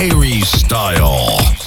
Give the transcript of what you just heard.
Aries style.